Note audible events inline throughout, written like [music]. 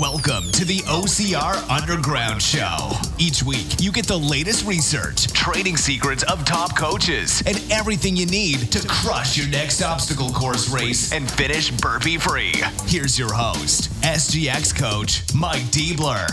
Welcome to the OCR Underground Show. Each week, you get the latest research, training secrets of top coaches, and everything you need to crush your next obstacle course race and finish burpee free. Here's your host, SGX coach Mike Deibler.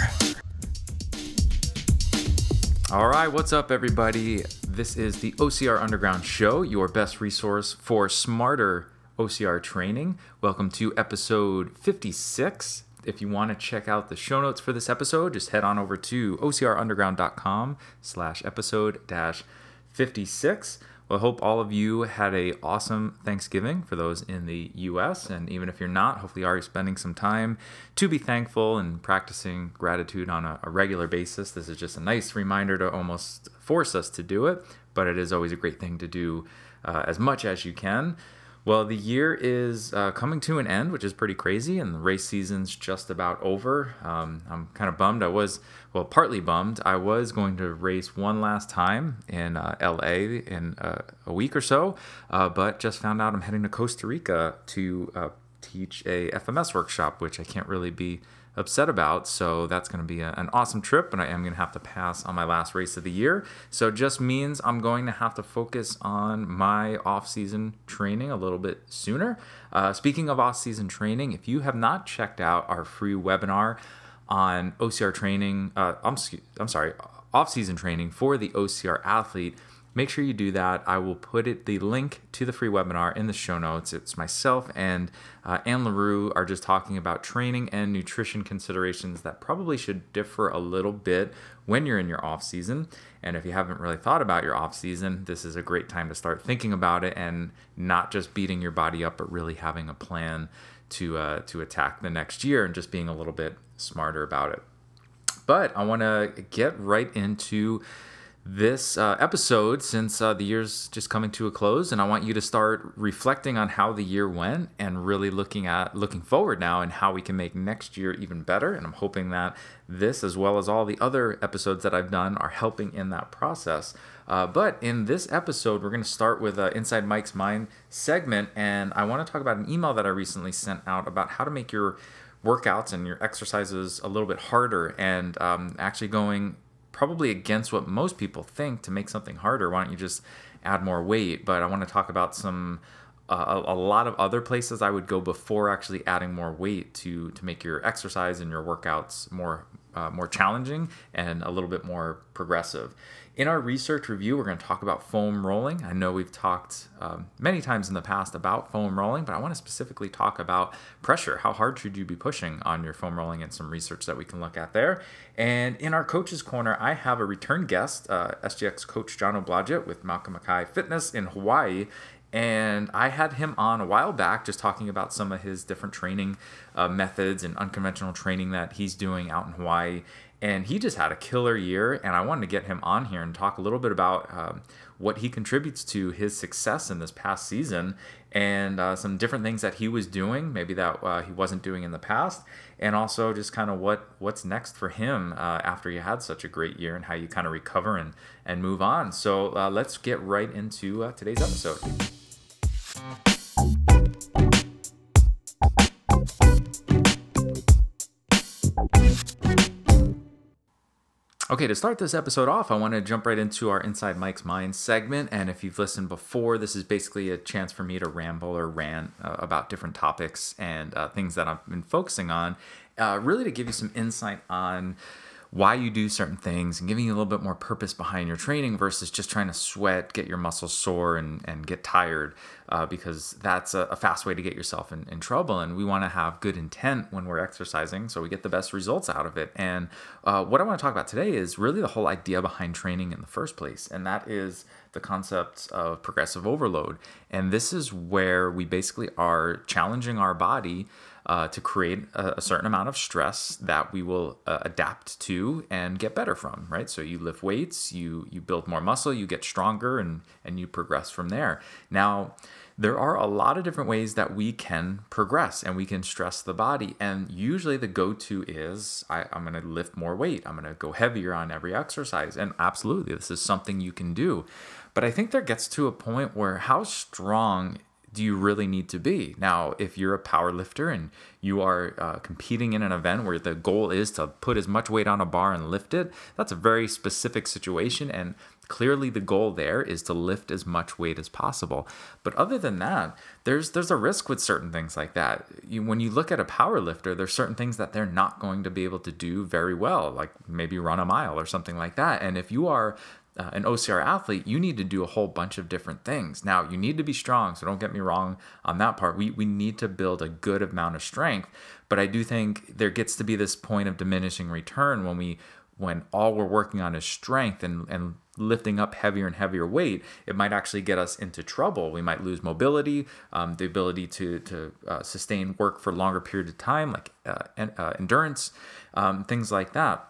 All right, what's up, everybody? This is the OCR Underground Show, your best resource for smarter OCR training. Welcome to episode 56. If you want to check out the show notes for this episode, just head on over to ocrunderground.com slash episode dash 56. Well, I hope all of you had a awesome Thanksgiving for those in the U.S. And even if you're not, hopefully you are spending some time to be thankful and practicing gratitude on a, a regular basis. This is just a nice reminder to almost force us to do it, but it is always a great thing to do uh, as much as you can. Well, the year is uh, coming to an end, which is pretty crazy, and the race season's just about over. Um, I'm kind of bummed. I was, well, partly bummed. I was going to race one last time in uh, LA in uh, a week or so, uh, but just found out I'm heading to Costa Rica to uh, teach a FMS workshop, which I can't really be upset about. So that's going to be a, an awesome trip, but I am going to have to pass on my last race of the year. So it just means I'm going to have to focus on my off-season training a little bit sooner. Uh, speaking of off-season training, if you have not checked out our free webinar on OCR training, uh, I'm, I'm sorry, off-season training for the OCR athlete make sure you do that. I will put it the link to the free webinar in the show notes. It's myself and uh, Anne LaRue are just talking about training and nutrition considerations that probably should differ a little bit when you're in your off season. And if you haven't really thought about your off season, this is a great time to start thinking about it and not just beating your body up, but really having a plan to uh, to attack the next year and just being a little bit smarter about it. But I want to get right into this uh, episode since uh, the year's just coming to a close and i want you to start reflecting on how the year went and really looking at looking forward now and how we can make next year even better and i'm hoping that this as well as all the other episodes that i've done are helping in that process. Uh, but in this episode we're going to start with uh, inside mike's mind segment and i want to talk about an email that i recently sent out about how to make your workouts and your exercises a little bit harder and um, actually going probably against what most people think to make something harder. Why don't you just add more weight? But I want to talk about some uh, a, a, lot of other places I would go before actually adding more weight to to make your exercise and your workouts more uh, more challenging and a little bit more progressive. In our research review, we're going to talk about foam rolling. I know we've talked um, many times in the past about foam rolling, but I want to specifically talk about pressure. How hard should you be pushing on your foam rolling and some research that we can look at there. And in our coaches corner, I have a return guest, uh, SGX coach Jono Blodgett with Malcolm Mackay Fitness in Hawaii. And I had him on a while back just talking about some of his different training uh, methods and unconventional training that he's doing out in Hawaii and he just had a killer year and i wanted to get him on here and talk a little bit about um, what he contributes to his success in this past season and uh, some different things that he was doing maybe that uh, he wasn't doing in the past and also just kind of what what's next for him uh, after you had such a great year and how you kind of recover and and move on. So uh, let's get right into uh, today's episode Okay, to start this episode off, I want to jump right into our Inside Mike's Mind segment. And if you've listened before, this is basically a chance for me to ramble or rant uh, about different topics and uh, things that I've been focusing on, uh, really to give you some insight on why you do certain things and giving you a little bit more purpose behind your training versus just trying to sweat, get your muscles sore, and, and get tired uh, because that's a, a, fast way to get yourself in, in trouble. And we want to have good intent when we're exercising so we get the best results out of it. And uh, what I want to talk about today is really the whole idea behind training in the first place, and that is the concept of progressive overload. And this is where we basically are challenging our body uh, to create a, a, certain amount of stress that we will uh, adapt to and get better from, right? So you lift weights, you you build more muscle, you get stronger, and and you progress from there. Now, there are a lot of different ways that we can progress and we can stress the body. And usually the go-to is I, I'm going to lift more weight. I'm going to go heavier on every exercise. And absolutely, this is something you can do. But I think there gets to a point where how strong do you really need to be? Now, if you're a power lifter and you are uh, competing in an event where the goal is to put as much weight on a bar and lift it, that's a very specific situation. And clearly the goal there is to lift as much weight as possible. But other than that, there's there's a risk with certain things like that. You, when you look at a power lifter, there's certain things that they're not going to be able to do very well, like maybe run a mile or something like that. And if you are uh, an OCR athlete, you need to do a whole bunch of different things. Now, you need to be strong, so don't get me wrong on that part. We, we need to build a good amount of strength, but I do think there gets to be this point of diminishing return when we when all we're working on is strength and, and lifting up heavier and heavier weight, it might actually get us into trouble. We might lose mobility, um, the ability to, to uh, sustain work for longer periods of time, like uh, en- uh, endurance, um, things like that.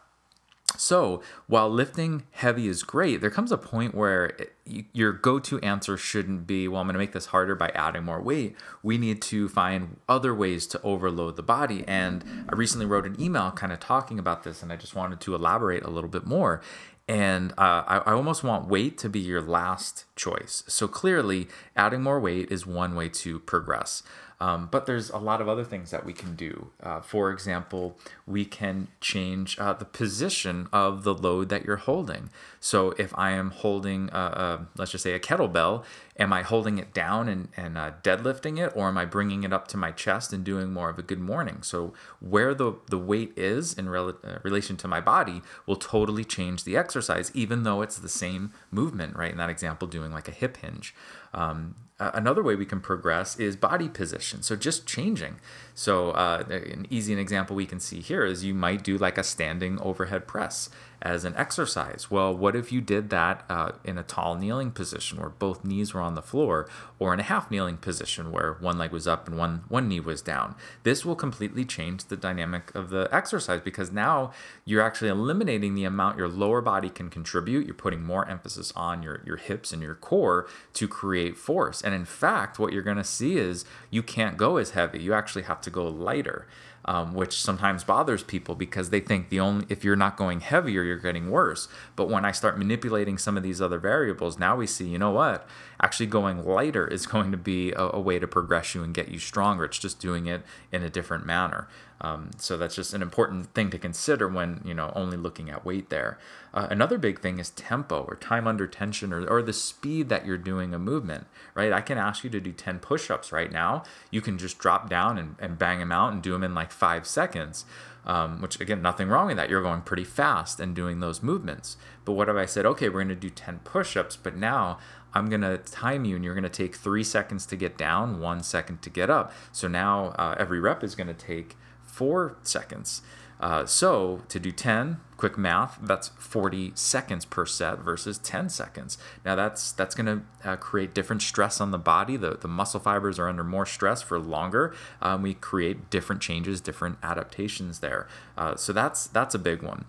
So, while lifting heavy is great, there comes a point where it, your go to answer shouldn't be, well, I'm going to make this harder by adding more weight. We need to find other ways to overload the body. And I recently wrote an email kind of talking about this, and I just wanted to elaborate a little bit more. And uh, I, I almost want weight to be your last choice. So, clearly, adding more weight is one way to progress. Um, but there's a lot of other things that we can do. Uh, for example, we can change uh, the position of the load that you're holding. So if I am holding, a, a, let's just say a kettlebell, am I holding it down and, and uh, deadlifting it, or am I bringing it up to my chest and doing more of a good morning? So where the, the weight is in rel- uh, relation to my body will totally change the exercise, even though it's the same movement, right? In that example, doing like a hip hinge. Um, another way we can progress is body position. So just changing. So uh, an easy example we can see here is you might do like a standing overhead press as an exercise. Well, what if you did that uh, in a tall kneeling position where both knees were on the floor, or in a half kneeling position where one leg was up and one one knee was down? This will completely change the dynamic of the exercise because now you're actually eliminating the amount your lower body can contribute. You're putting more emphasis on your your hips and your core to create force. And in fact, what you're going to see is you can't go as heavy. You actually have to go lighter um, which sometimes bothers people because they think the only if you're not going heavier, you're getting worse. But when I start manipulating some of these other variables, now we see, you know what? Actually, going lighter is [laughs] going to be a, a way to progress you and get you stronger. It's just doing it in a different manner. Um, so that's just an important thing to consider when you know only looking at weight there. Uh, another big thing is tempo or time under tension or, or the speed that you're doing a movement. Right, I can ask you to do 10 push-ups right now. You can just drop down and, and bang them out and do them in like five seconds. Um, which again, nothing wrong with that. You're going pretty fast and doing those movements. But what if I said, okay, we're going to do 10 push ups, but now I'm going to time you and you're going to take three seconds to get down, one second to get up. So now uh, every rep is going to take four seconds. Uh, so to do 10, quick math, that's 40 seconds per set versus 10 seconds. Now that's that's going to uh, create different stress on the body. The, the muscle fibers are under more stress for longer. Um, we create different changes, different adaptations there. Uh, so that's that's a big one.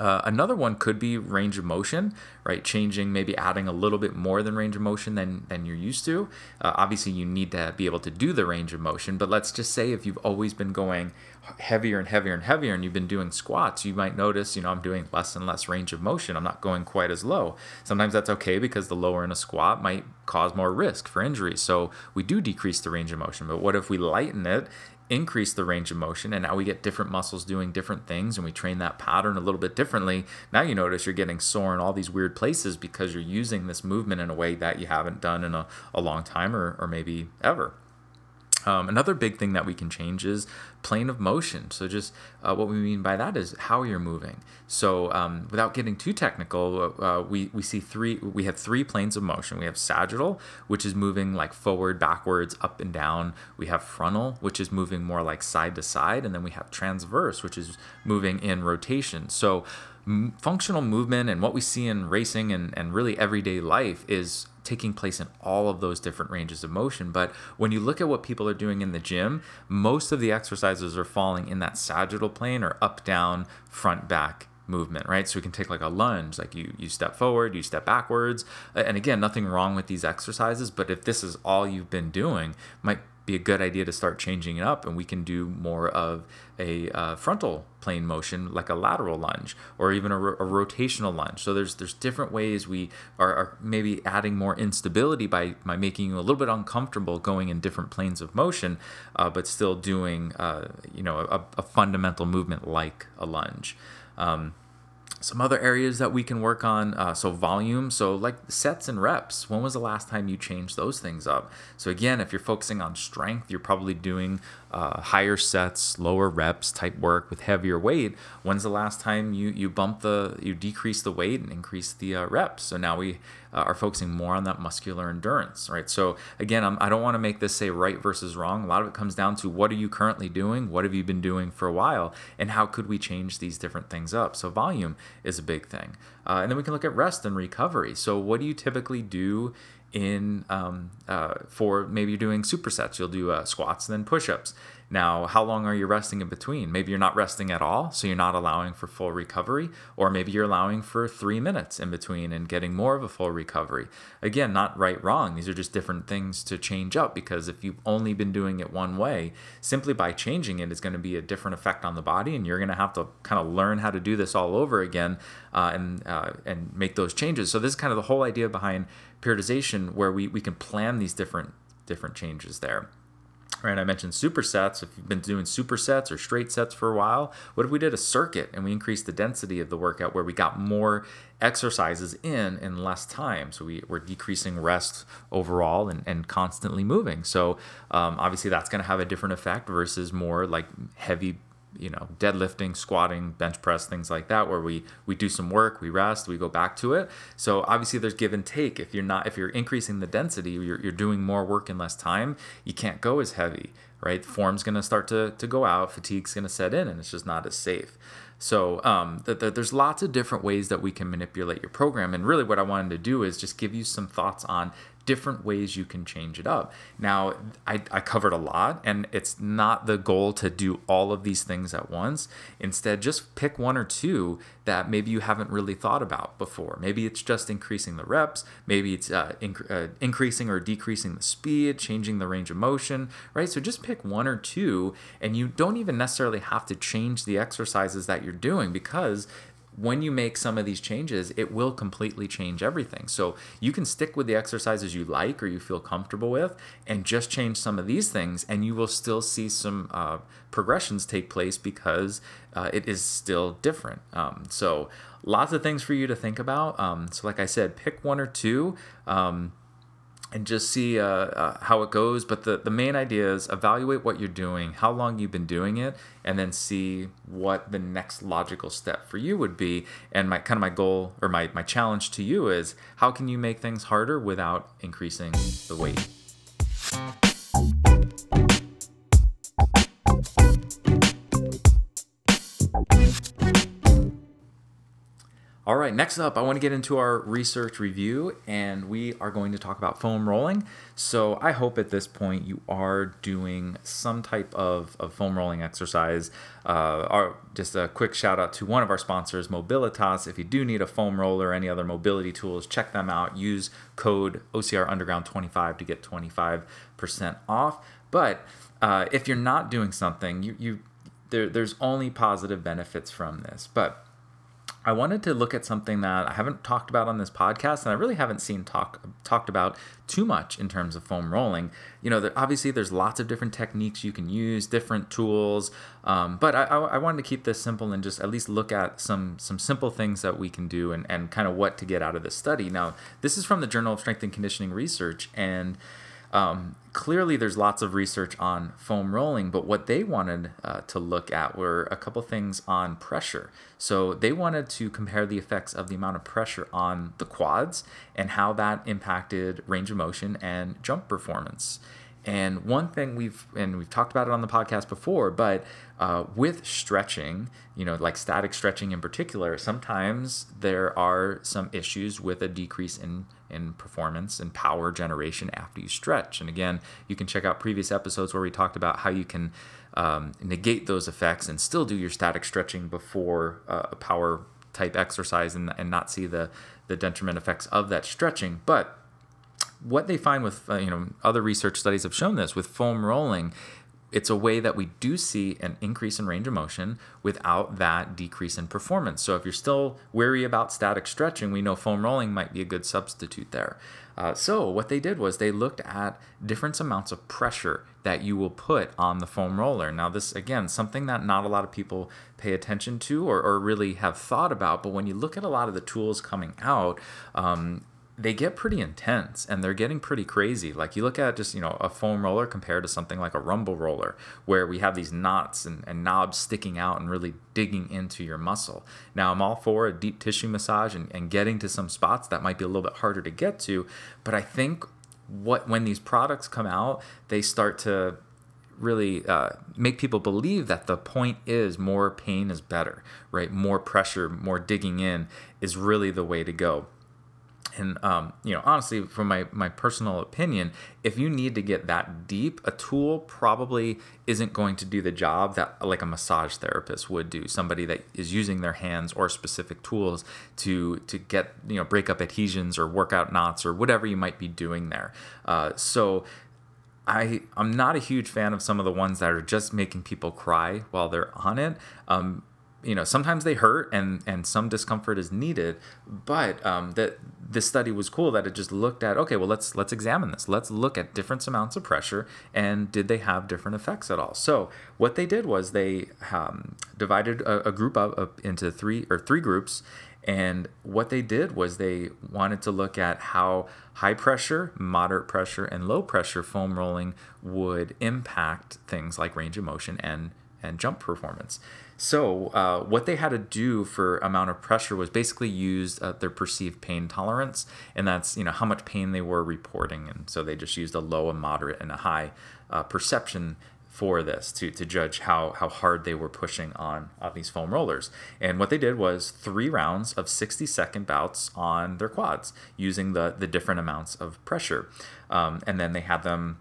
Uh, another one could be range of motion, right? Changing, maybe adding a little bit more than range of motion than, than you're used to. Uh, obviously, you need to be able to do the range of motion, but let's just say if you've always been going heavier and heavier and heavier and you've been doing squats, you might notice, you know, I'm doing less and less range of motion. I'm not going quite as low. Sometimes that's okay because the lower in a squat might cause more risk for injury. So we do decrease the range of motion. But what if we lighten it increase the range of motion and now we get different muscles doing different things and we train that pattern a little bit differently. Now you notice you're getting sore in all these weird places because you're using this movement in a way that you haven't done in a, a long time or, or maybe ever um, another big thing that we can change is plane of motion. So, just uh, what we mean by that is how you're moving. So, um, without getting too technical, uh, we, we see three, we have three planes of motion. We have sagittal, which is moving like forward, backwards, up and down. We have frontal, which is moving more like side to side. And then we have transverse, which is moving in rotation. So, functional movement and what we see in racing and, and really everyday life is taking place in all of those different ranges of motion. But when you look at what people are doing in the gym, most of the exercises are falling in that sagittal plane or up, down, front, back movement, right? So we can take like a lunge, like you you step forward, you step backwards. And again, nothing wrong with these exercises, but if this is all you've been doing, might be a good idea to start changing it up and we can do more of a uh, frontal plane motion like a lateral lunge or even a, ro- a rotational lunge. So there's there's different ways we are, are, maybe adding more instability by by making you a little bit uncomfortable going in different planes of motion uh, but still doing uh, you know a, a, fundamental movement like a lunge. Um, some other areas that we can work on uh, so volume so like sets and reps. When was the last time you changed those things up? So again if you're focusing on strength you're probably doing uh, higher sets lower reps type work with heavier weight when's the last time you you bump the you decrease the weight and increase the uh, reps? So now we uh, are focusing more on that muscular endurance right? So again I'm, i do not want to make this say right versus wrong. A lot of it comes down to what are you currently doing? What have you been doing for a while? And how could we change these different things up? So volume is a big thing. Uh, and then we can look at rest and recovery. So, what do you typically do in um, uh, for maybe you're doing supersets? You'll do uh, squats then push ups. Now, how long are you resting in between? Maybe you're not resting at all, so you're not allowing for full recovery, or maybe you're allowing for three minutes in between and getting more of a full recovery. Again, not right, wrong. These are just different things to change up because if you've only been doing it one way, simply by changing it is going to be a different effect on the body, and you're going to have to kind of learn how to do this all over again uh, and uh, and make those changes. So this is kind of the whole idea behind periodization, where we we can plan these different different changes there right? I mentioned supersets. If you've been doing supersets or straight sets for a while, what if we did a circuit and we increased the density of the workout where we got more exercises in in less time? So we, we're decreasing rest overall and, and constantly moving. So um, obviously that's going to have a different effect versus more like heavy you know deadlifting squatting bench press things like that where we we do some work we rest we go back to it. So obviously there's give and take. If you're not if you're increasing the density you're, you're doing more work in less time you can't go as heavy right? Form's going to start to to go out fatigue's going to set in and it's just not as safe. So um, the, the, there's lots of different ways that we can manipulate your program and really what i wanted to do is just give you some thoughts on different ways you can change it up. Now, I, I, covered a lot, and it's not the goal to do all of these things at once. Instead, just pick one or two that maybe you haven't really thought about before. Maybe it's just increasing the reps, maybe it's uh, inc- uh, increasing or decreasing the speed, changing the range of motion, right? So just pick one or two, and you don't even necessarily have to change the exercises that you're doing because when you make some of these changes, it will completely change everything. So you can stick with the exercises you like or you feel comfortable with and just change some of these things, and you will still see some uh, progressions take place because uh, it is still different. Um, so lots of things for you to think about. Um, so, like I said, pick one or two. Um, and just see uh, uh, how it goes. But the, the main idea is evaluate what you're doing, how long you've been doing it, and then see what the next logical step for you would be. And my kind of my goal or my, my challenge to you is how can you make things harder without increasing the weight? All right, next up, I want to get into our research review, and we are going to talk about foam rolling. So, I hope at this point you are doing some type of, of foam rolling exercise. Uh, our, just a quick shout out to one of our sponsors, Mobilitas. If you do need a foam roller or any other mobility tools, check them out. Use code OCR Underground 25 to get 25% off. But uh, if you're not doing something, you, you there, there's only positive benefits from this. But I wanted to look at something that I haven't talked about on this podcast, and I really haven't seen talk talked about too much in terms of foam rolling. You know, there, obviously there's lots of different techniques you can use, different tools, um, but I, I, I, wanted to keep this simple and just at least look at some some simple things that we can do and, and kind of what to get out of this study. Now, this is from the Journal of Strength and Conditioning Research, and um, clearly, there's lots of research on foam rolling, but what they wanted uh, to look at were a couple things on pressure. So they wanted to compare the effects of the amount of pressure on the quads and how that impacted range of motion and jump performance. And one thing we've and we've talked about it on the podcast before, but uh, with stretching, you know, like static stretching in particular, sometimes there are some issues with a decrease in in performance and power generation after you stretch. And again, you can check out previous episodes where we talked about how you can um, negate those effects and still do your static stretching before uh, a power type exercise and, and not see the the detriment effects of that stretching, but what they find with uh, you know other research studies have shown this with foam rolling it's a way that we do see an increase in range of motion without that decrease in performance. So if you're still wary about static stretching, we know foam rolling might be a good substitute there. Uh, so what they did was they looked at different amounts of pressure that you will put on the foam roller. Now this again something that not a lot of people pay attention to or, or really have thought about, but when you look at a lot of the tools coming out, um, they get pretty intense and they're getting pretty crazy. Like you look at just, you know, a foam roller compared to something like a rumble roller, where we have these knots and, and knobs sticking out and really digging into your muscle. Now, I'm all for a deep tissue massage and, and getting to some spots that might be a little bit harder to get to. But I think what when these products come out, they start to really uh, make people believe that the point is more pain is better, right? More pressure, more digging in is really the way to go and um, you know honestly from my, my personal opinion if you need to get that deep a tool probably isn't going to do the job that like a massage therapist would do somebody that is using their hands or specific tools to to get you know break up adhesions or work out knots or whatever you might be doing there uh, so I, I'm not a huge fan of some of the ones that are just making people cry while they're on it. Um, you know sometimes they hurt and and some discomfort is needed but um, that this study was cool that it just looked at okay well let's let's examine this. Let's look at different amounts of pressure and did they have different effects at all? So what they did was they um, divided a, a group up, up into three or three groups. And what they did was they wanted to look at how high pressure, moderate pressure, and low pressure foam rolling would impact things like range of motion and, and jump performance. So uh, what they had to do for amount of pressure was basically use uh, their perceived pain tolerance, and that's you know how much pain they were reporting, and so they just used a low, a moderate, and a high uh, perception for this to, to judge how, how hard they were pushing on, on these foam rollers. And what they did was three rounds of 60 second bouts on their quads using the, the different amounts of pressure. Um, and then they had them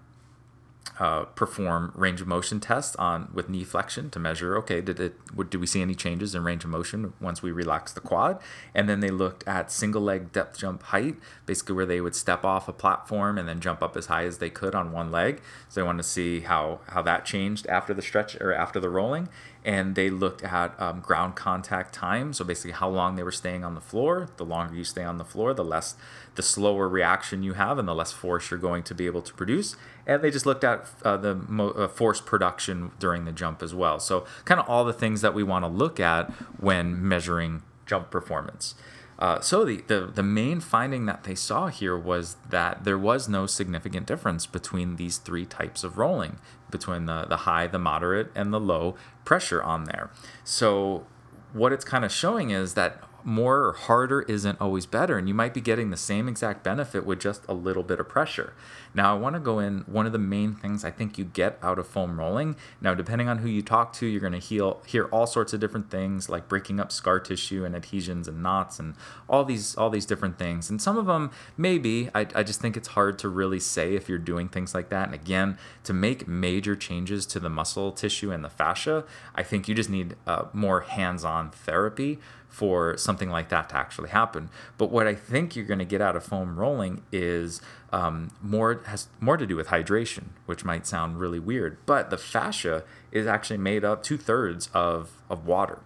uh, perform range of motion tests on with knee flexion to measure okay did it would do we see any changes in range of motion once we relax the quad? And then they looked at single leg depth jump height basically where they would step off a platform and then jump up as high as they could on one leg. So they wanted to see how how that changed after the stretch or after the rolling and they looked at um, ground contact time. So basically how long they were staying on the floor. The longer you stay on the floor the less the slower reaction you have and the less force you're going to be able to produce. And they just looked at uh, the mo- uh, force production during the jump as well. So kind of all the things that we want to look at when measuring jump performance uh, so the, the the main finding that they saw here was that there was no significant difference between these three types of rolling, between the, the high, the moderate, and the low pressure on there. So what it's kind of showing is that more or harder isn't always better and you might be getting the same exact benefit with just a little bit of pressure. Now i want to go in one of the main things i think you get out of foam rolling now depending on who you talk to you're going to heal hear all sorts of different things like breaking up scar tissue and adhesions and knots and all these all these different things and some of them maybe I, I just think it's hard to really say if you're doing things like that and again to make major changes to the muscle tissue and the fascia i think you just need uh, more hands-on therapy for something like that to actually happen. But what I think you're going to get out of foam rolling is um, more has more to do with hydration, which might sound really weird. But the fascia is actually made up two thirds of of water.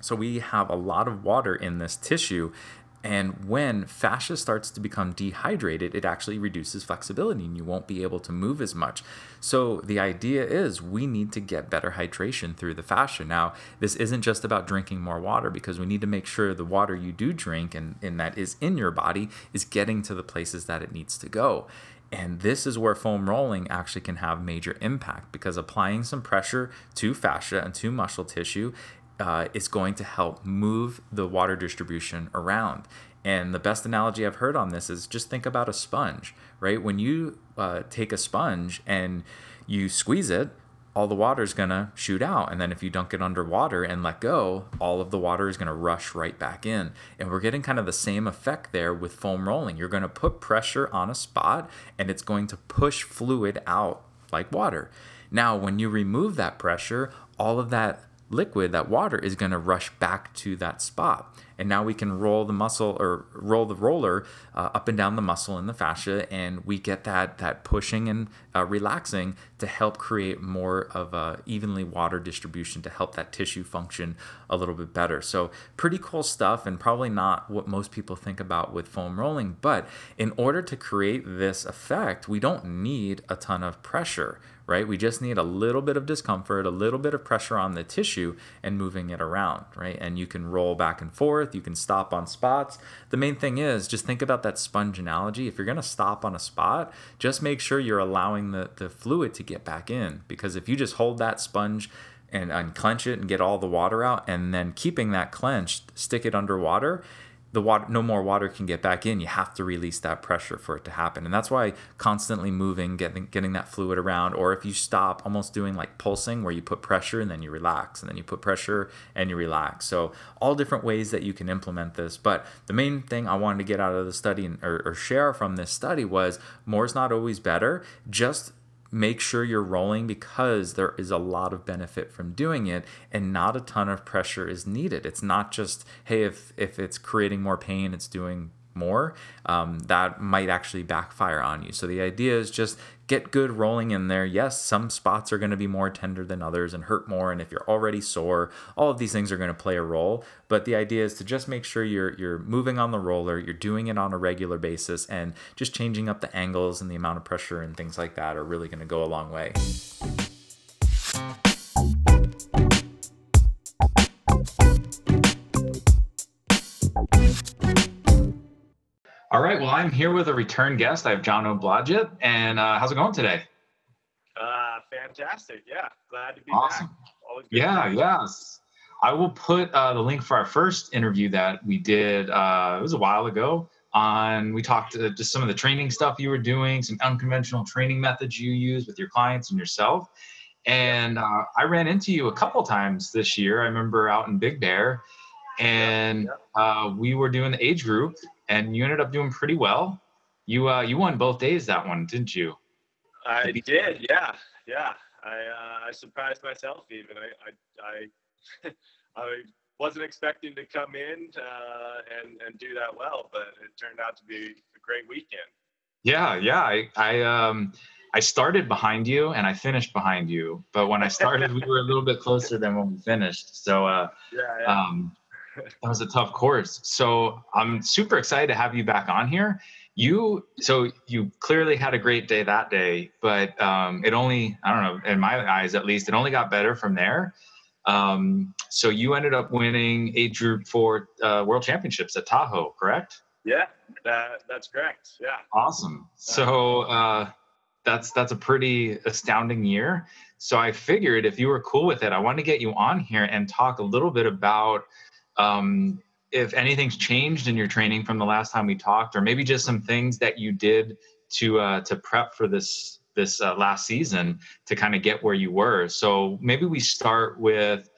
So we have a lot of water in this tissue, and when fascia starts to become dehydrated, it actually reduces flexibility and you won't be able to move as much. So, the idea is we need to get better hydration through the fascia. Now, this isn't just about drinking more water because we need to make sure the water you do drink and, and that is in your body is getting to the places that it needs to go. And this is where foam rolling actually can have major impact because applying some pressure to fascia and to muscle tissue uh, is going to help move the water distribution around. And the best analogy I've heard on this is just think about a sponge, right? When you uh, take a sponge and you squeeze it, all the water is going to shoot out. And then if you dunk it underwater and let go, all of the water is going to rush right back in. And we're getting kind of the same effect there with foam rolling. You're going to put pressure on a spot and it's going to push fluid out like water. Now, when you remove that pressure, all of that liquid, that water, is going to rush back to that spot. And now we can roll the muscle or roll the roller uh, up and down the muscle in the fascia, and we get that that pushing and uh, relaxing to help create more of a evenly water distribution to help that tissue function a little bit better. So pretty cool stuff, and probably not what most people think about with foam rolling. But in order to create this effect, we don't need a ton of pressure right? We just need a little bit of discomfort, a little bit of pressure on the tissue and moving it around, right? And you can roll back and forth, you can stop on spots. The main thing is just think about that sponge analogy. If you're to stop on a spot, just make sure you're allowing the, the fluid to get back in because if you just hold that sponge and unclench it and get all the water out and then keeping that clenched, stick it underwater, the water no more water can get back in. You have to release that pressure for it to happen. And that's why constantly moving getting getting that fluid around or if you stop almost doing like pulsing where you put pressure and then you relax and then you put pressure and you relax. So all different ways that you can implement this. But the main thing i wanted to get out of the study or, or share from this study was more is not always better. Just make sure you're rolling because there is a lot of benefit from doing it and not a ton of pressure is needed. It's not just hey if if it's creating more pain it's doing more um, that might actually backfire on you so the idea is just get good rolling in there. Yes, some spots are going to be more tender than others and hurt more. And if you're already sore, all of these things are going to play a role. But the idea is to just make sure you're you're moving on the roller, you're doing it on a regular basis, and just changing up the angles and the amount of pressure and things like that are really going to go a long way. All right. Well, I'm here with a return guest. I have Jono Blodgett. And uh, how's it going today? Uh, fantastic. Yeah. Glad to be awesome. back. Always yeah. Yes. I will put uh, the link for our first interview that we did. Uh, it was a while ago. On we talked uh, just some of the training stuff you were doing, some unconventional training methods you use with your clients and yourself. And uh, I ran into you a couple times this year. I remember out in Big Bear, and uh, we were doing the age group, and you ended up doing pretty well. You uh, you won both days that one, didn't you? I did, yeah, yeah. I uh, I surprised myself even. I I I, [laughs] I wasn't expecting to come in uh, and and do that well, but it turned out to be a great weekend. Yeah, yeah. I I um I started behind you and I finished behind you, but when I started, we were a little bit closer than when we finished. So uh, [laughs] yeah, yeah. um that was a tough course. So I'm super excited to have you back on here. You so you clearly had a great day that day, but um, it only I don't know in my eyes at least it only got better from there. Um, so you ended up winning a group four uh, world championships at Tahoe, correct? Yeah, that, that's correct. Yeah. Awesome. So uh, that's that's a pretty astounding year. So I figured if you were cool with it, I wanted to get you on here and talk a little bit about um, if anything's changed in your training from the last time we talked, or maybe just some things that you did to uh, to prep for this this uh, last season to kind of get where you were. So maybe we start with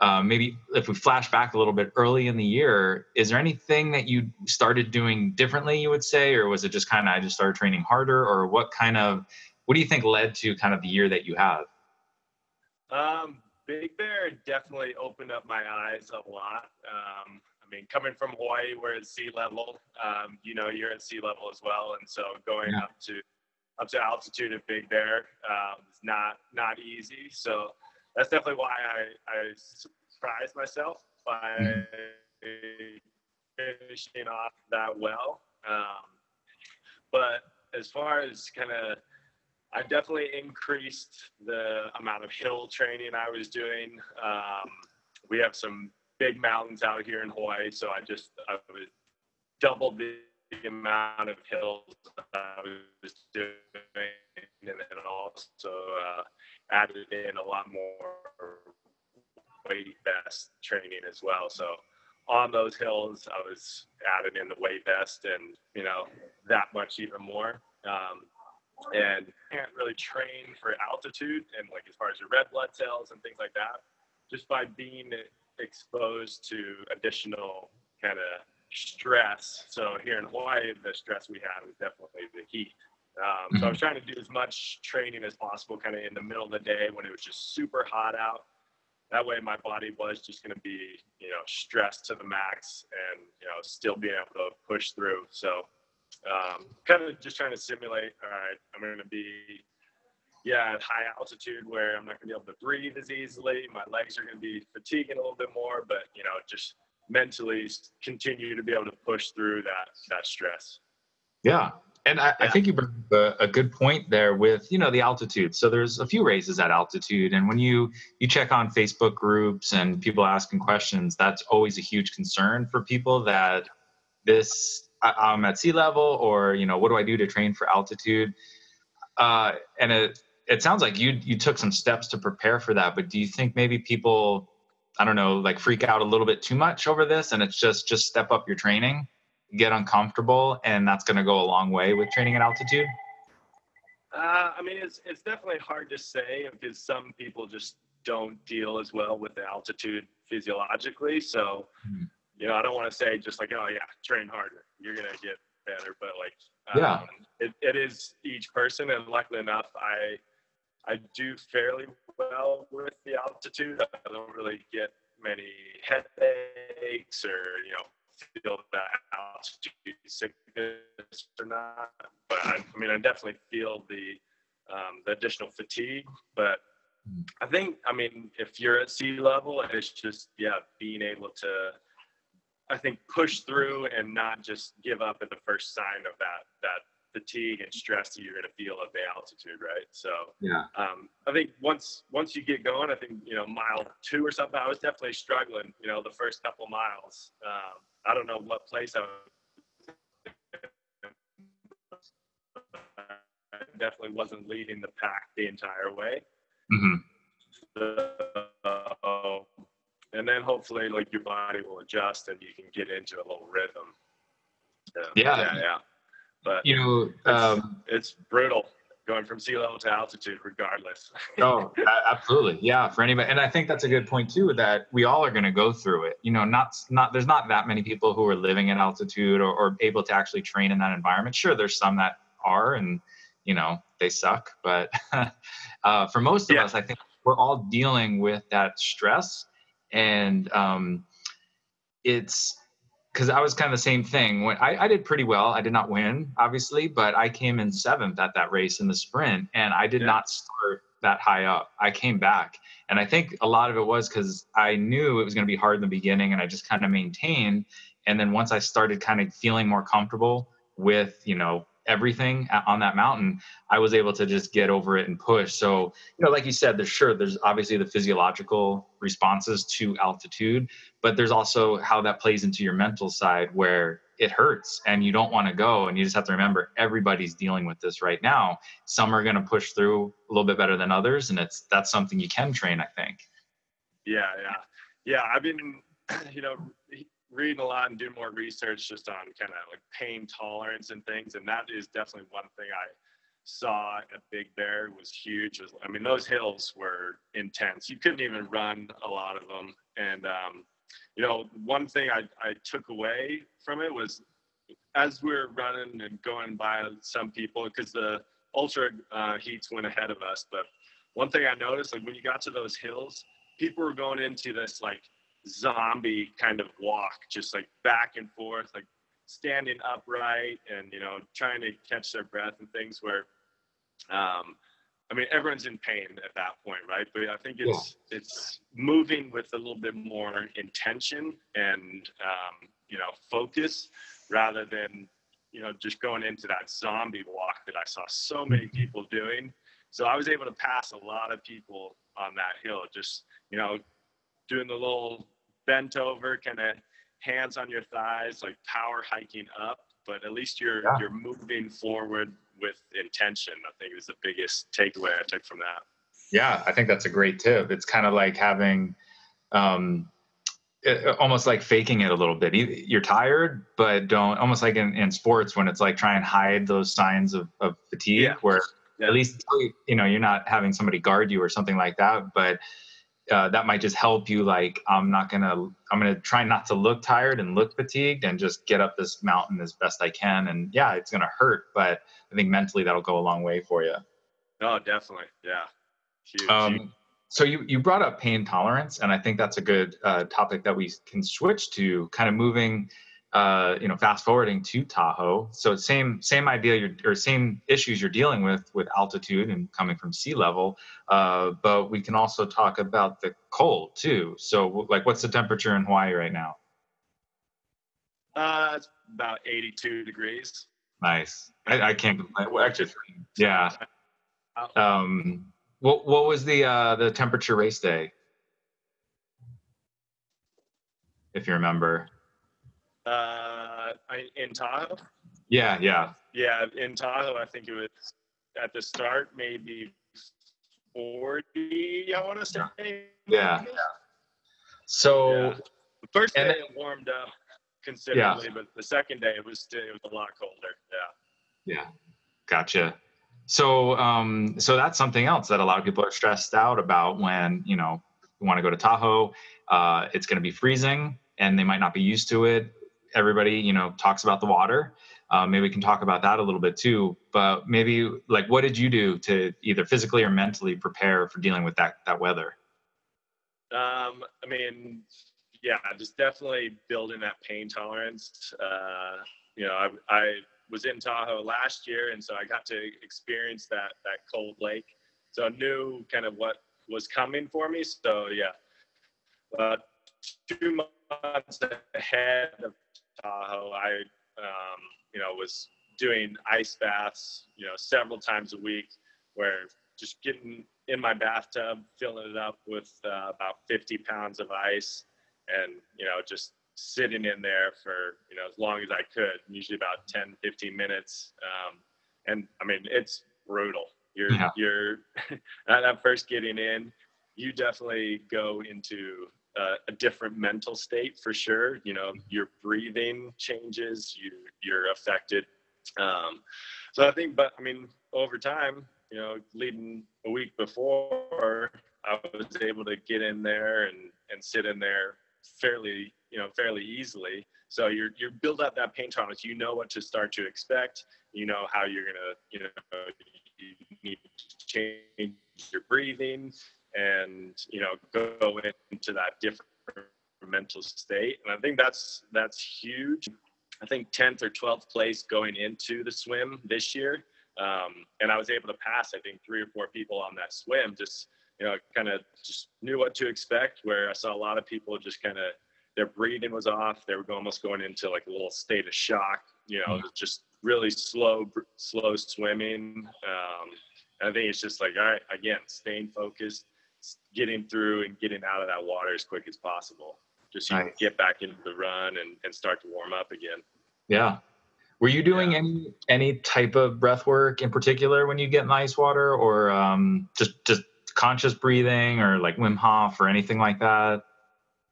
uh, maybe if we flash back a little bit early in the year. Is there anything that you started doing differently? You would say, or was it just kind of I just started training harder, or what kind of what do you think led to kind of the year that you have? Um, Big Bear definitely opened up my eyes a lot. Um, I mean, coming from Hawaii, where it's sea level, um, you know, you're at sea level as well, and so going yeah. up to up to altitude at Big Bear um, is not not easy. So that's definitely why I, I surprised myself by mm-hmm. finishing off that well. Um, but as far as kind of I definitely increased the amount of hill training I was doing. Um, we have some big mountains out here in Hawaii, so I just I was doubled the amount of hills I was doing, and then also uh, added in a lot more weight vest training as well. So on those hills, I was adding in the weight vest, and you know that much even more. Um, and can't really train for altitude and like as far as your red blood cells and things like that. Just by being exposed to additional kind of stress. So here in hawaii the stress we have is definitely the heat. Um, so i was mm-hmm. trying to do as much training as possible kind of in the middle of the day when it was just super hot out. That way my body was just going to be you know stressed to the max and you know still being able to push through. So um, kind of just trying to simulate all right i'm going to be yeah at high altitude where i'm not going to be able to breathe as easily. My legs are going to be fatiguing a little bit more but you know just mentally continue to be able to push through that that stress. Yeah and I, I, think you bring up a, a, good point there with you know the altitude. So there's a few races at altitude, and when you you check on Facebook groups and people asking questions, that's always a huge concern for people that this I, am at sea level, or you know what do I do to train for altitude? Uh, and it it sounds like you you took some steps to prepare for that, but do you think maybe people I don't know like freak out a little bit too much over this, and it's just just step up your training? get uncomfortable, and that's going to go a long way with training at altitude? Uh, I mean, it's it's definitely hard to say because some people just don't deal as well with the altitude physiologically. So, mm-hmm. you know, I don't want to say just like, oh yeah, train harder, you're gonna get better. But like, yeah, um, it, it is each person, and luckily enough, I I do fairly well with the altitude. I don't really get many headaches or you know feel that altitude sickness or not. But I, I mean, I definitely feel the um, the additional fatigue. But I think, I mean, if you're at sea level, it's just yeah, being able to, I think, push through and not just give up at the first sign of that that fatigue and stress that you're going to feel at the altitude, right? So yeah, um, I think once once you get going, I think you know mile two or something, I was definitely struggling. You know, the first couple miles. Um, I don't know what place I was. definitely wasn't leading the pack the entire way. Mm-hmm. So, and then hopefully, like your body will adjust and you can get into a little rhythm. yeah, yeah, yeah. But you know, um, it's, it's brutal going from sea level to altitude regardless [laughs] oh absolutely yeah for anybody and i think that's a good point too that we all are going to go through it you know not not there's not that many people who are living at altitude or, or able to actually train in that environment sure there's some that are and you know they suck but [laughs] uh, for most of yeah. us i think we're all dealing with that stress and um, it's because I was kind of the same thing. When I, I, did pretty well, I did not win, obviously, but I came in seventh at that race in the sprint, and I did yeah. not start that high up. I came back, and I think a lot of it was because I knew it was going to be hard in the beginning, and I just kind of maintained. And then once I started kind of feeling more comfortable with, you know, everything on that mountain, I was able to just get over it and push. So, you know, like you said, there's sure there's obviously the physiological responses to altitude, but there's also how that plays into your mental side where it hurts and you don't want to go. And you just have to remember everybody's dealing with this right now. Some are going to push through a little bit better than others. And it's that's something you can train, I think. Yeah, yeah. Yeah. I've been, [clears throat] you know, reading a lot and doing more research just on kind of like pain tolerance and things. And that is definitely one thing I saw at Big Bear was huge. I mean, those hills were intense. You couldn't even run a lot of them. And, um, you know, one thing I, I took away from it was as we are running and going by some people, because the ultra uh, heats went ahead of us. But one thing I noticed, like when you got to those hills, people were going into this like zombie kind of walk, just like back and forth, like standing upright and you know trying to catch their breath and things. Where, um, I mean, everyone's in pain at that point, right? But I think it's yeah. it's moving with a little bit more intention and um, you know focus rather than you know just going into that zombie walk that I saw so many mm-hmm. people doing. So I was able to pass a lot of people on that hill, just you know doing the little bent over, kind of hands on your thighs, like power hiking up. But at least you're yeah. you're moving forward with intention. I think is the biggest takeaway I took from that. Yeah, I think that's a great tip. It's kind of like having, um, it, almost like faking it a little bit. You're tired, but don't. Almost like in, in sports when it's like try and hide those signs of, of fatigue, yeah. where yeah. at least you know you're not having somebody guard you or something like that, but uh, that might just help you like i'm not gonna i'm gonna try not to look tired and look fatigued and just get up this mountain as best i can and yeah it's gonna hurt but i think mentally that'll go a long way for you oh definitely yeah huge, um, huge. so you, you brought up pain tolerance, and I think that's a good uh, topic that we can switch to. Kind of moving, uh, you know, fast forwarding to Tahoe. So same same idea, you're, or same issues you're dealing with with altitude and coming from sea level. Uh, but we can also talk about the cold too. So like, what's the temperature in Hawaii right now? Uh, it's about 82 degrees. Nice. I, I can't complain. Well, actually, yeah. Um, what what was the uh, the temperature race day? If you remember. Uh, in Tahoe. Yeah, yeah. Yeah, in Tahoe, I think it was at the start maybe forty. I want to say. Yeah. yeah. So. Yeah. The first day it warmed up considerably, yeah. but the second day it was still, it was a lot colder. Yeah. Yeah. Gotcha. So, um, so that's something else that a lot of people are stressed out about when you know you want to go to Tahoe. Uh, it's going to be freezing, and they might not be used to it. Everybody, you know, talks about the water. Uh, maybe we can talk about that a little bit too. But maybe, like, what did you do to either physically or mentally prepare for dealing with that that weather? Um, I mean, yeah, just definitely building that pain tolerance. Uh, you know, I, I was in Tahoe last year, and so I got to experience that that cold lake. So I knew kind of what was coming for me. So yeah, uh, two months ahead of Tahoe, I um, you know was doing ice baths, you know, several times a week, where just getting in my bathtub, filling it up with uh, about 50 pounds of ice, and you know just sitting in there for you know as long as I could, usually about 10, 15 minutes. Um, and I mean, it's brutal. You're yeah. you're [laughs] at first getting in, you definitely go into uh, a different mental state for sure. You know, your breathing changes, you you're affected. Um, so I think, but I mean, over time, you know, leading a week before, I was able to get in there and and sit in there fairly you know fairly easily so you're you build up that pain tolerance you know what to start to expect you know how you're gonna you know you need to change your breathing and you know go into that different mental state and i think that's that's huge i think 10th or 12th place going into the swim this year um, and i was able to pass i think three or four people on that swim just you know kind of just knew what to expect where i saw a lot of people just kind of their breathing was off. They were almost going into like a little state of shock. You know, mm-hmm. just really slow, slow swimming. Um, I think it's just like, all right, again, staying focused, getting through and getting out of that water as quick as possible. Just so nice. get back into the run and, and start to warm up again. Yeah. Were you doing yeah. any any type of breath work in particular when you get in ice water, or um, just just conscious breathing, or like Wim Hof, or anything like that?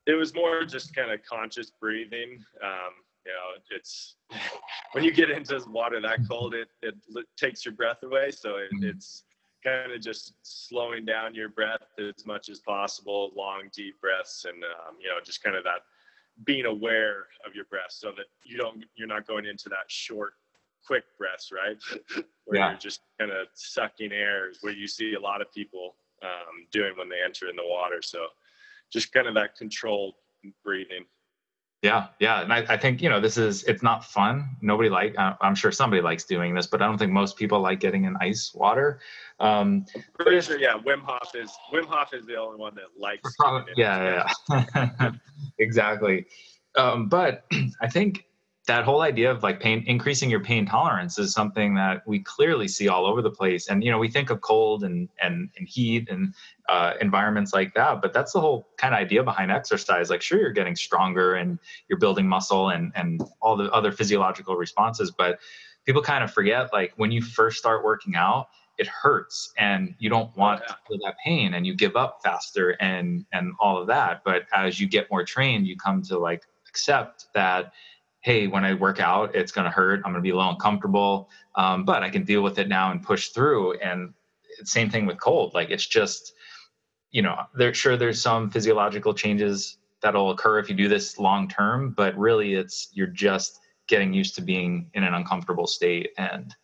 it was more just kind of conscious breathing. Um, you know, it's [laughs] when you get into water that cold, it, it takes your breath away. So it, mm-hmm. it's kind of just slowing down your breath as much as possible, long, deep breaths, and um, you know, just kind of that being aware of your breath, so that you don't, you're not going into that short, quick breaths, right? Where yeah. you're just kind of sucking air, where you see a lot of people um, doing when they enter in the water. So just kind of that controlled breathing. Yeah, yeah, and I, I, think you know this is it's not fun. Nobody like I'm sure somebody likes doing this, but I don't think most people like getting in ice water. Um, Pretty sure, yeah. Wim Hof is Wim Hof is the only one that likes. [laughs] yeah, yeah, [laughs] exactly. Um, but [clears throat] I think that whole idea of like pain increasing your pain tolerance is something that we clearly see all over the place. And you know we think of cold and and, and heat and uh, environments like that but that's the whole kind of idea behind exercise. Like sure you're getting stronger and you're building muscle and and all the other physiological responses but people kind of forget like when you first start working out it hurts and you don't want to feel that pain and you give up faster and and all of that. But as you get more trained you come to like accept that hey, when I work out, it's going to hurt. I'm going to be a little uncomfortable, um, but I can deal with it now and push through. And same thing with cold. Like it's just, you know, there sure there's some physiological changes that'll occur if you do this long term, but really it's you're just getting used to being in an uncomfortable state. And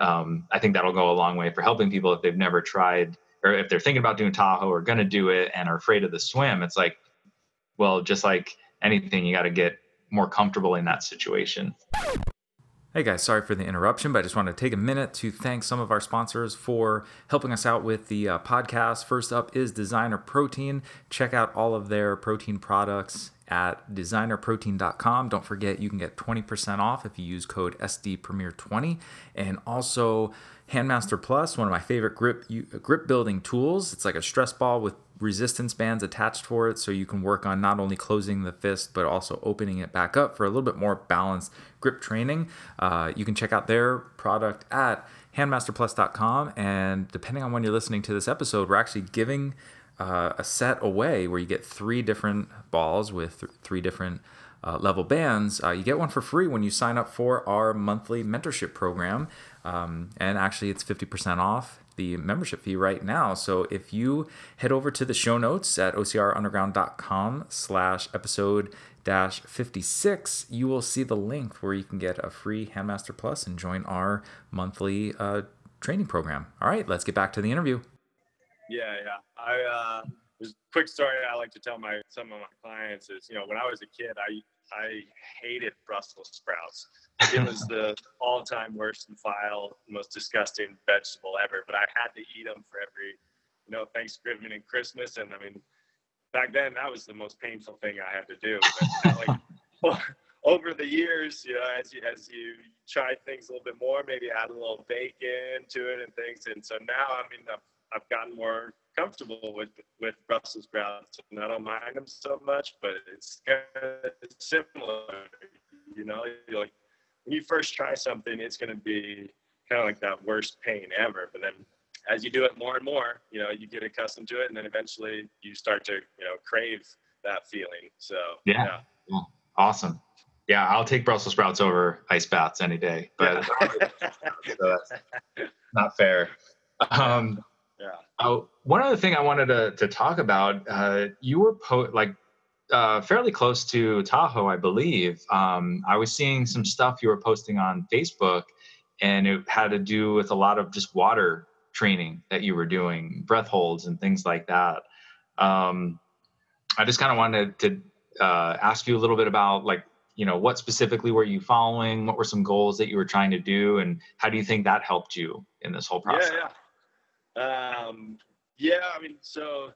um, I think that'll go a long way for helping people if they've never tried or if they're thinking about doing Tahoe or going to do it and are afraid of the swim, it's like, well, just like anything, you got to get more comfortable in that situation. Hey guys, sorry for the interruption, but I just wanted to take a minute to thank some of our sponsors for helping us out with the uh, podcast. First up is Designer Protein. Check out all of their protein products at designerprotein.com. Don't forget you can get 20% off if you use code SDPremier20. And also Handmaster Plus, one of my favorite grip grip building tools. It's like a stress ball with resistance bands attached for it so you can work on not only closing the fist but also opening it back up for a little bit more balanced grip training. Uh, you can check out their product at handmasterplus.com and depending on when you're listening to this episode, we're actually giving uh, a set away where you get three different balls with th- three different uh, level bands. Uh, you get one for free when you sign up for our monthly mentorship program. Um, and actually, it's 50% off the membership fee right now. So if you head over to the show notes at ocrunderground.com slash episode dash 56, you will see the link where you can get a free Handmaster Plus and join our monthly uh, training program. All right, let's get back to the interview. Yeah, yeah. I uh, there's a quick story I like to tell my some of my clients is you know when I was a kid I I hated Brussels sprouts. It was the [laughs] all-time worst and vile, most disgusting vegetable ever. But I had to eat them for every, you know, Thanksgiving and Christmas. And I mean, back then that was the most painful thing I had to do. But, like [laughs] over the years, you know, as you as you try things a little bit more, maybe add a little bacon to it and things. And so now, I mean, I've, I've gotten more comfortable with with Brussels sprouts, and I don't mind them so much. But it's kind of similar, you know. Like when you first try something, it's going to be kind of like that worst pain ever. But then as you do it more and more, you know, you get accustomed to it, and then eventually you start to you know crave that feeling. So yeah, yeah. yeah. awesome. Yeah, I'll take Brussels sprouts over ice baths any day, but [laughs] so not fair. Um, yeah. Uh, one other thing I wanted to, to talk about, uh, you were po- like uh, fairly close to Tahoe, I believe. Um, I was seeing some stuff you were posting on Facebook, and it had to do with a lot of just water training that you were doing, breath holds and things like that. Um, I just kind of wanted to uh, ask you a little bit about like you know what specifically were you following what were some goals that you were trying to do and how do you think that helped you in this whole process yeah, yeah. Um, yeah i mean so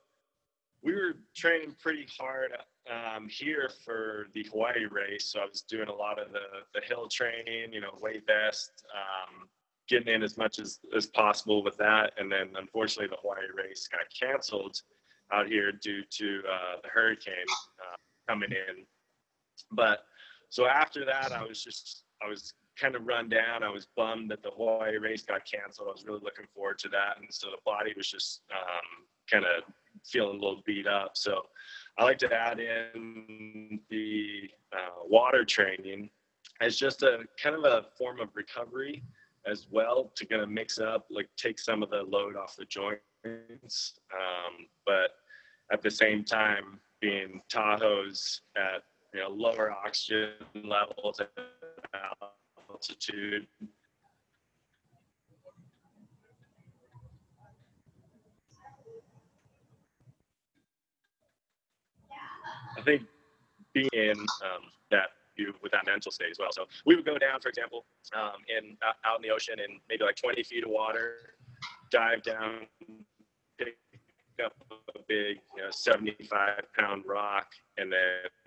we were training pretty hard um, here for the Hawaii race. So I was doing a lot of the, the hill training, you know, weight vest, um, getting in as much as, as possible with that. And then unfortunately, the Hawaii race got canceled out here due to uh, the hurricane uh, coming in. But so after that, I was just, I was kind of run down. I was bummed that the Hawaii race got canceled. I was really looking forward to that. And so the body was just um, kind of feeling a little beat up. So I like to add in the uh, water training as just a kind of a form of recovery as well to kind of mix up, like take some of the load off the joints. Um, but at the same time, being Tahoe's at you know lower oxygen levels altitude, I think being in um, that you with that mental state as well. So we would go down, for example, um, in uh, out in the ocean in maybe like 20 feet of water, dive down, pick up a big, you know, 75 pound rock, and then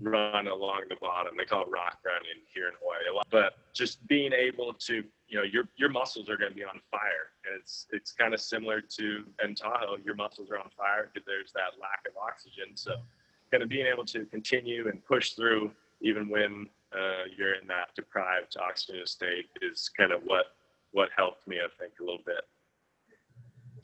run along the bottom. They call it rock running here in Hawaii a lot. But just being able to, you know, your your muscles are going to be on fire, and it's it's kind of similar to in Tahoe. Your muscles are on fire because there's that lack of oxygen. So, kind of being able to continue and push through even when uh, you're in that deprived oxygen state is kind of what what helped me, I think, a little bit.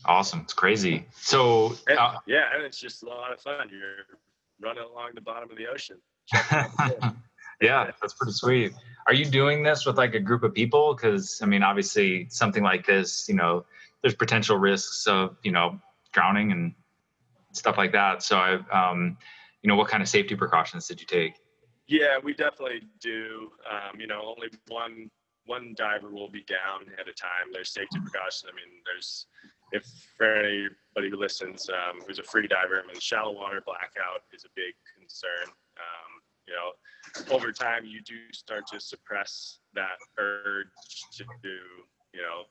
Awesome, it's crazy. So and, uh, yeah, and it's just a lot of fun. You're running along the bottom of the ocean. [laughs] [laughs] yeah, that's pretty sweet. Are you doing this with like a group of people? Because I mean, obviously, something like this, you know, there's potential risks of you know drowning and stuff like that. So, I, um, you know, what kind of safety precautions did you take? Yeah, we definitely do. Um, you know, only one one diver will be down at a time. There's safety precautions. I mean, there's if for anybody who listens um, who's a free diver, I mean, shallow water blackout is a big concern. Um, you know, over time you do start to suppress that urge to do, you know,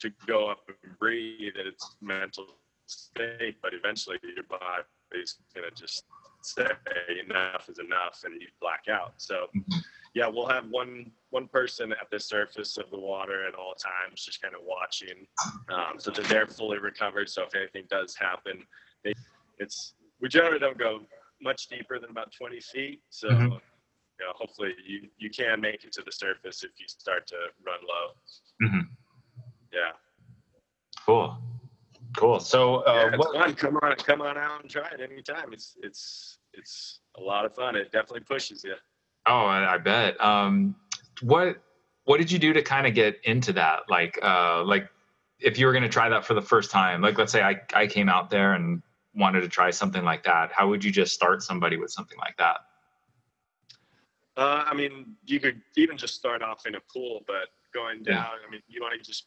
to go up and breathe at its mental state, but eventually your body's gonna just say enough is enough and you black out. So yeah, we'll have one one person at the surface of the water at all times, just kind of watching, um, so that they're fully recovered. So if anything does happen, they, it's we generally don't go much deeper than about 20 feet. So mm-hmm. you know, hopefully you you can make it to the surface if you start to run low. Mm-hmm. Yeah. Cool. Cool. So uh, yeah, what. Come on, come on out and try it anytime. It's it's it's a lot of fun. It definitely pushes you. Oh, I, I bet. Um, what what did you do to kind of get into that? Like, uh, like if you were going to try that for the first time, like let's say I I came out there and wanted to try something like that, how would you just start somebody with something like that? Uh, I mean, you could even just start off in a pool, but going down, yeah. I mean, you want to just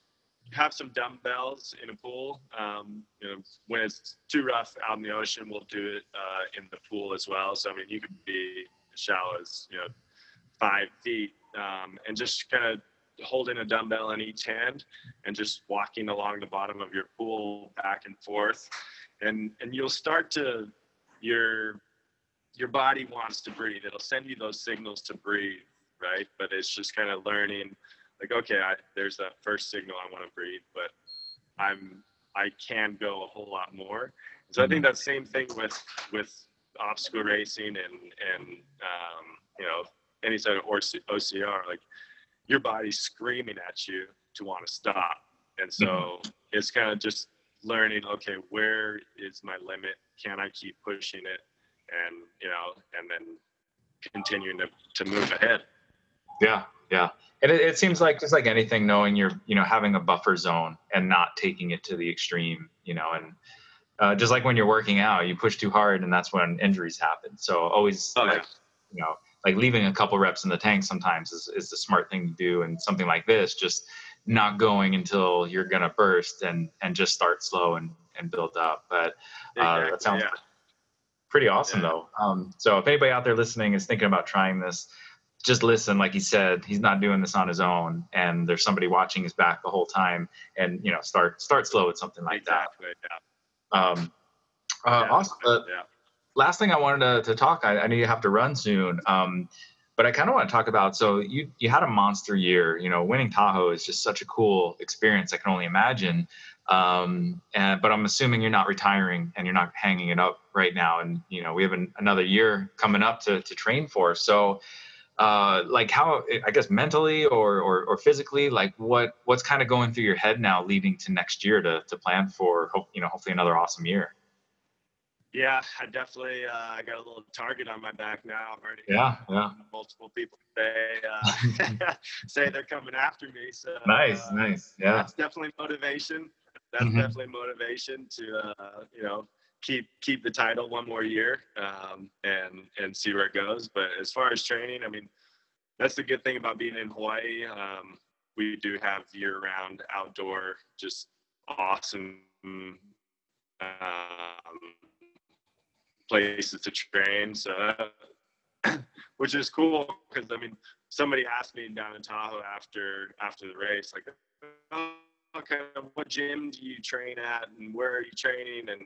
have some dumbbells in a pool. Um, you know, when it's too rough out in the ocean, we'll do it uh, in the pool as well. So I mean, you could be shallow as you know five feet, um, and just kind of holding a dumbbell in each hand and just walking along the bottom of your pool back and forth, and and you'll start to your your body wants to breathe. It'll send you those signals to breathe, right? But it's just kind of learning like okay I, there's that first signal i want to breathe but i'm i can go a whole lot more so i think mm-hmm. that same thing with with obstacle racing and and um, you know any sort of ocr like your body's screaming at you to want to stop. And so mm-hmm. it's kind of just learning okay where is my limit? Can i keep pushing it? And you know and then continuing to, to move ahead. Yeah yeah. And it, it, seems like just like anything knowing you're you know having a buffer zone and not taking it to the extreme you know and uh, just like when you're working out you push too hard and that's when injuries happen so always oh, like yeah. you know like leaving a couple reps in the tank sometimes is, is the smart thing to do and something like this just not going until you're gonna burst and and just start slow and and build up but uh, exactly, that sounds yeah. pretty awesome yeah. though um, so if anybody out there listening is thinking about trying this just listen like he said he's not doing this on his own and there's somebody watching his back the whole time and you know start start slow with something like exactly, that yeah. Um uh, yeah, awesome. Uh, yeah. last thing i wanted to, to talk I, I know you have to run soon um but i kind of want to talk about so you you had a monster year you know winning tahoe is just such a cool experience i can only imagine. Um and but i'm assuming you're not retiring and you're not hanging it up right now and you know we have an, another year coming up to to train for. So uh, like how I guess mentally or, or, or physically, like what what's kind of going through your head now, leading to next year to to plan for you know hopefully another awesome year. Yeah, I definitely uh, I got a little target on my back now. I've already yeah yeah multiple people say uh, [laughs] [laughs] say they're coming after me. So nice uh, nice yeah. That's definitely motivation. That's mm-hmm. definitely motivation to uh, you know keep keep the title one more year um, and and see where it goes. But as far as training, I mean, that's the good thing about being in Hawaii. Um, we do have year-round outdoor, just awesome um, places to train. So, [coughs] which is cool because I mean, somebody asked me down in Tahoe after after the race, like, oh, okay, what gym do you train at, and where are you training, and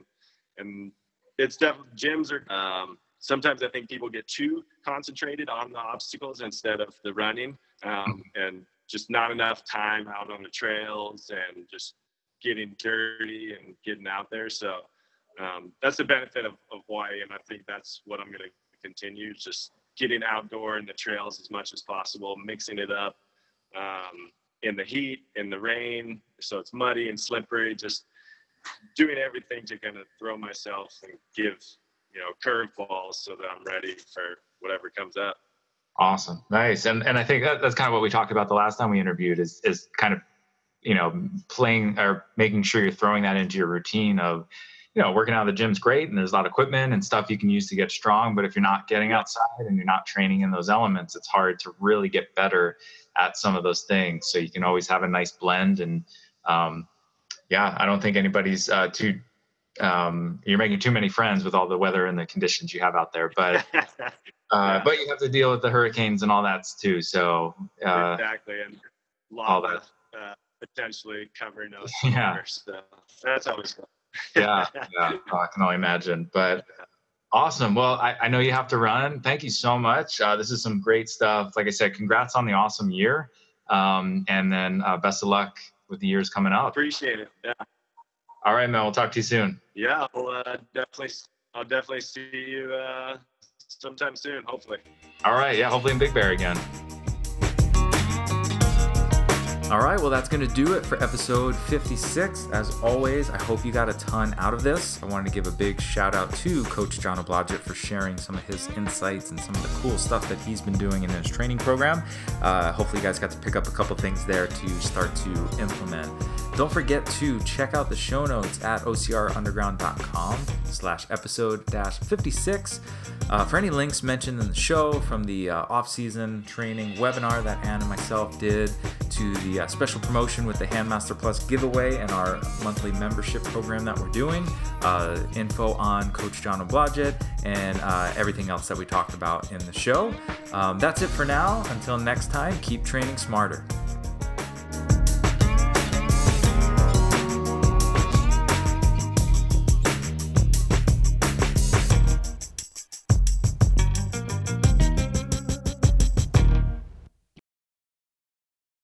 and it's definitely gyms are. Um, sometimes I think people get too concentrated on the obstacles instead of the running, um, and just not enough time out on the trails and just getting dirty and getting out there. So um, that's the benefit of, of Hawaii, and I think that's what I'm going to continue. Just getting outdoor in the trails as much as possible, mixing it up um, in the heat, in the rain, so it's muddy and slippery. Just doing everything to kind of throw myself and give you know curveballs so that I'm ready for whatever comes up. Awesome, nice, and and I think that, that's kind of what we talked about the last time we interviewed is is kind of you know playing or making sure you're throwing that into your routine of you know working out of the gym's great and there's a lot of equipment and stuff you can use to get strong but if you're not getting outside and you're not training in those elements it's hard to really get better at some of those things. So you can always have a nice blend. And um, yeah, I don't think anybody's uh, too. Um, you're making too many friends with all the weather and the conditions you have out there, but [laughs] uh, yeah. but you have to deal with the hurricanes and all that too. So uh, exactly, and all that. Uh, potentially covering us. [laughs] Yeah, so that's always good. yeah, yeah, I can only imagine. But Awesome. Well, I, I, know you have to run. Thank you so much. Uh, this is some great stuff. Like I said, congrats on the awesome year. Um, and then uh, best of luck with the years coming up. Appreciate it. Yeah. All right, man. We'll talk to you soon. Yeah, I'll uh, definitely, I'll definitely see you uh, sometime soon. Hopefully. All right. Yeah. Hopefully in Big Bear again. All right, well, that's going to do it for episode 56. As always, I hope you got a ton out of this. I wanted to give a big shout out to Coach Jono Blodgett for sharing some of his insights and some of the cool stuff that he's been doing in his training program. Uh, hopefully, you guys got to pick up a couple things there to start to implement. Don't forget to check out the show notes at ocrunderground.com slash episode dash 56 uh, for any links mentioned in the show from the uh, off-season training webinar that Ann and myself did to the uh, special promotion with the Handmaster Plus giveaway and our monthly membership program that we're doing, uh, info on Coach Jono Blodgett, and uh, everything else that we talked about in the show. Um, that's it for now. Until next time, keep training smarter.